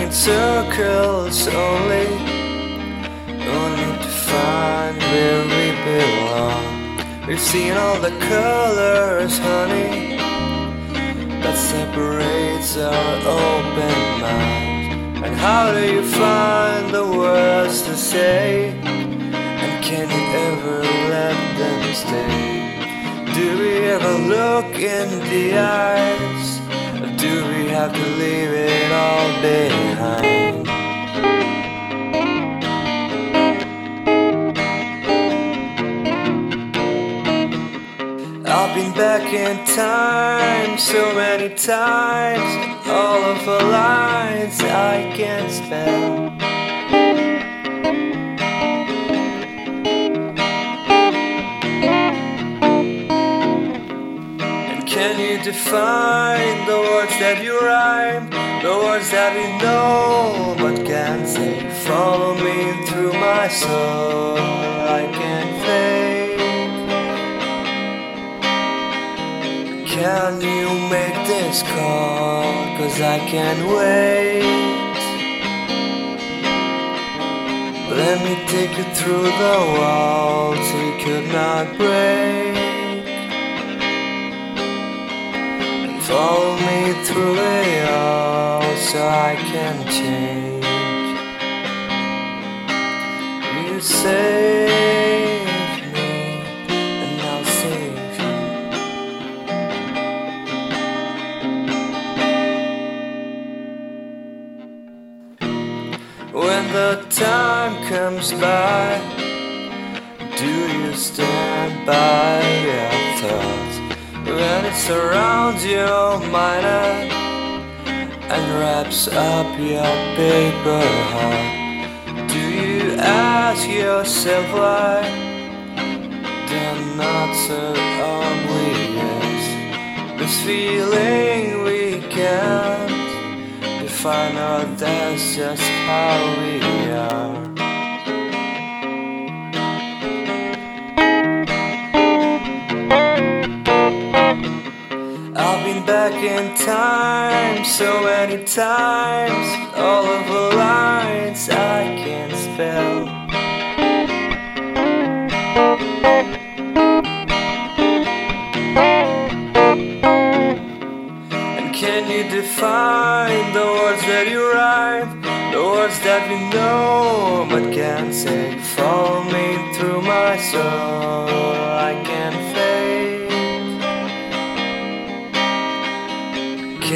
Running in circles only, only to find where we belong. We've seen all the colors, honey, that separates our open minds. And how do you find the words to say? And can you ever let them stay? Do we ever look in the eyes? Or do we have to leave it all behind? I've been back in time so many times. All of the lines I can't spell. And can you define the words that you rhyme? The words that we know but can't say. Follow me through my soul. I can't fake. Can you make this call? Cause I can't wait. Let me take you through the walls we could not break. And follow me through it so I can change. You save me, and I'll save you. When the time comes by, do you stand by your thoughts? When it surrounds your mind and wraps up your paper heart, do you ask yourself why they're not so obvious? This feeling we can't define, or that's just how we are. Back in time so many times. All of the lines I can't spell. And can you define the words that you write? The words that we know but can't say. Follow me through my soul. I can't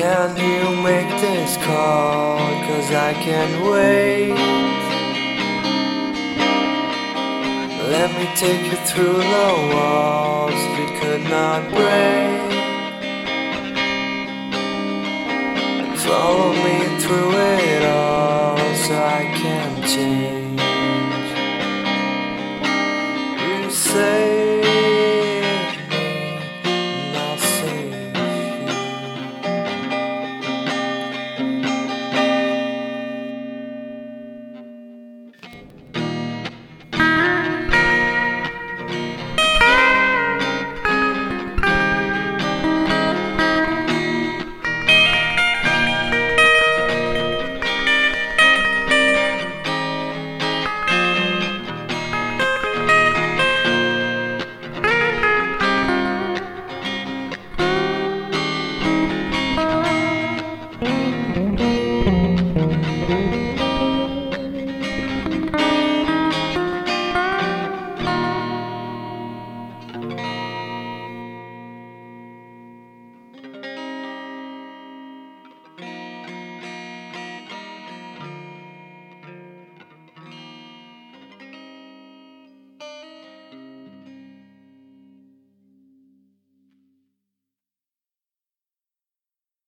Can you make this call? Cause I can't wait. Let me take you through the walls we could not break. Follow me through it all so I can change.